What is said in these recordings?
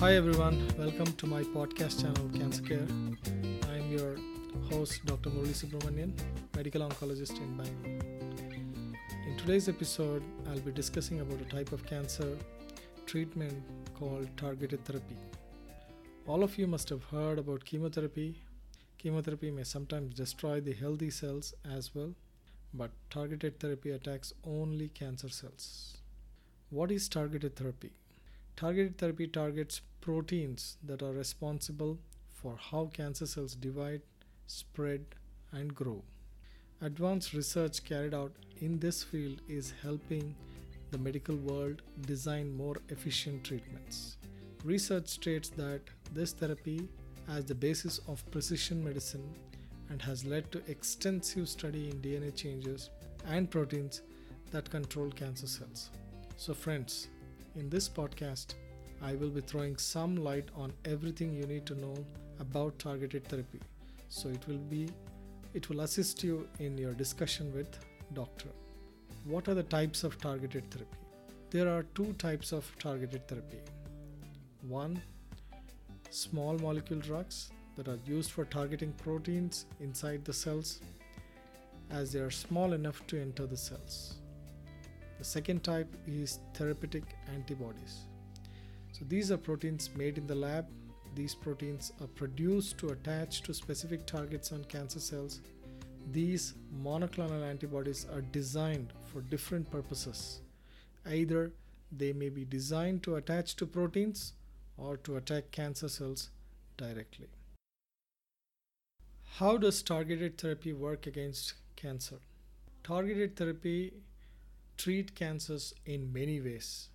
Hi everyone, welcome to my podcast channel Cancer Care. I am your host Dr. Murali Subramanian, medical oncologist in Bangalore. In today's episode, I'll be discussing about a type of cancer treatment called targeted therapy. All of you must have heard about chemotherapy. Chemotherapy may sometimes destroy the healthy cells as well, but targeted therapy attacks only cancer cells. What is targeted therapy? Targeted therapy targets proteins that are responsible for how cancer cells divide, spread, and grow. Advanced research carried out in this field is helping the medical world design more efficient treatments. Research states that this therapy as the basis of precision medicine and has led to extensive study in DNA changes and proteins that control cancer cells. So friends, in this podcast, I will be throwing some light on everything you need to know about targeted therapy. So it will be it will assist you in your discussion with doctor. What are the types of targeted therapy? There are two types of targeted therapy. One, small molecule drugs that are used for targeting proteins inside the cells as they are small enough to enter the cells. The second type is therapeutic antibodies. So these are proteins made in the lab. These proteins are produced to attach to specific targets on cancer cells. These monoclonal antibodies are designed for different purposes. Either they may be designed to attach to proteins or to attack cancer cells directly. How does targeted therapy work against cancer? Targeted therapy treat cancers in many ways.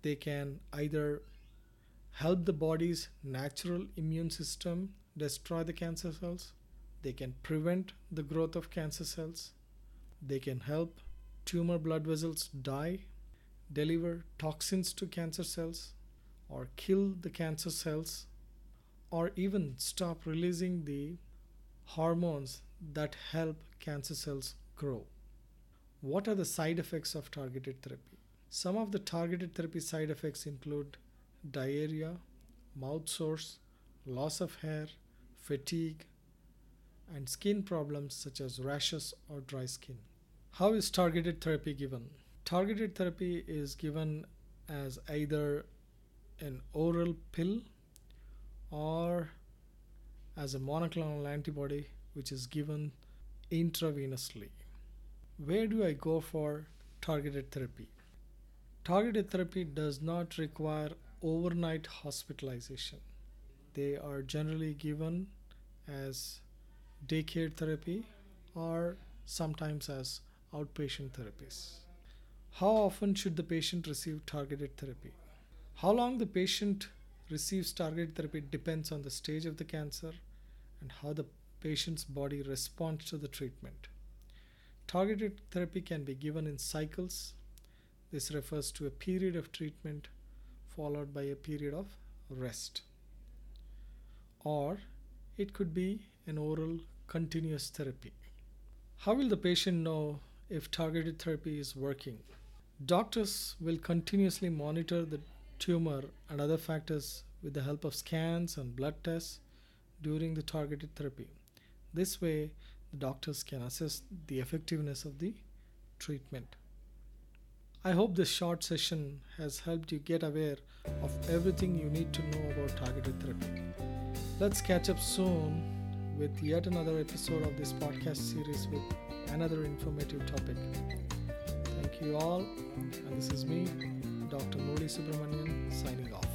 They can either help the body's natural immune system destroy the cancer cells, they can prevent the growth of cancer cells, they can help tumor blood vessels die, deliver toxins to cancer cells, or kill the cancer cells, or even stop releasing the hormones that help cancer cells grow. What are the side effects of targeted therapy? Some of the targeted therapy side effects include diarrhea, mouth sores, loss of hair, fatigue, and skin problems such as rashes or dry skin. How is targeted therapy given? Targeted therapy is given as either an oral pill or as a monoclonal antibody which is given intravenously. Where do I go for targeted therapy? Targeted therapy does not require overnight hospitalization. They are generally given as daycare therapy or sometimes as outpatient therapies. How often should the patient receive targeted therapy? How long the patient receives targeted therapy depends on the stage of the cancer and how the patient's body responds to the treatment. Targeted therapy can be given in cycles. This refers to a period of treatment followed by a period of rest. Or it could be an oral continuous therapy. How will the patient know if targeted therapy is working? Doctors will continuously monitor the tumor and other factors with the help of scans and blood tests during the targeted therapy. This way, the doctors can assess the effectiveness of the treatment. I hope this short session has helped you get aware of everything you need to know about targeted therapy. Let's catch up soon with yet another episode of this podcast series with another informative topic. Thank you all, and this is me, Dr. Murali Subramanian, signing off.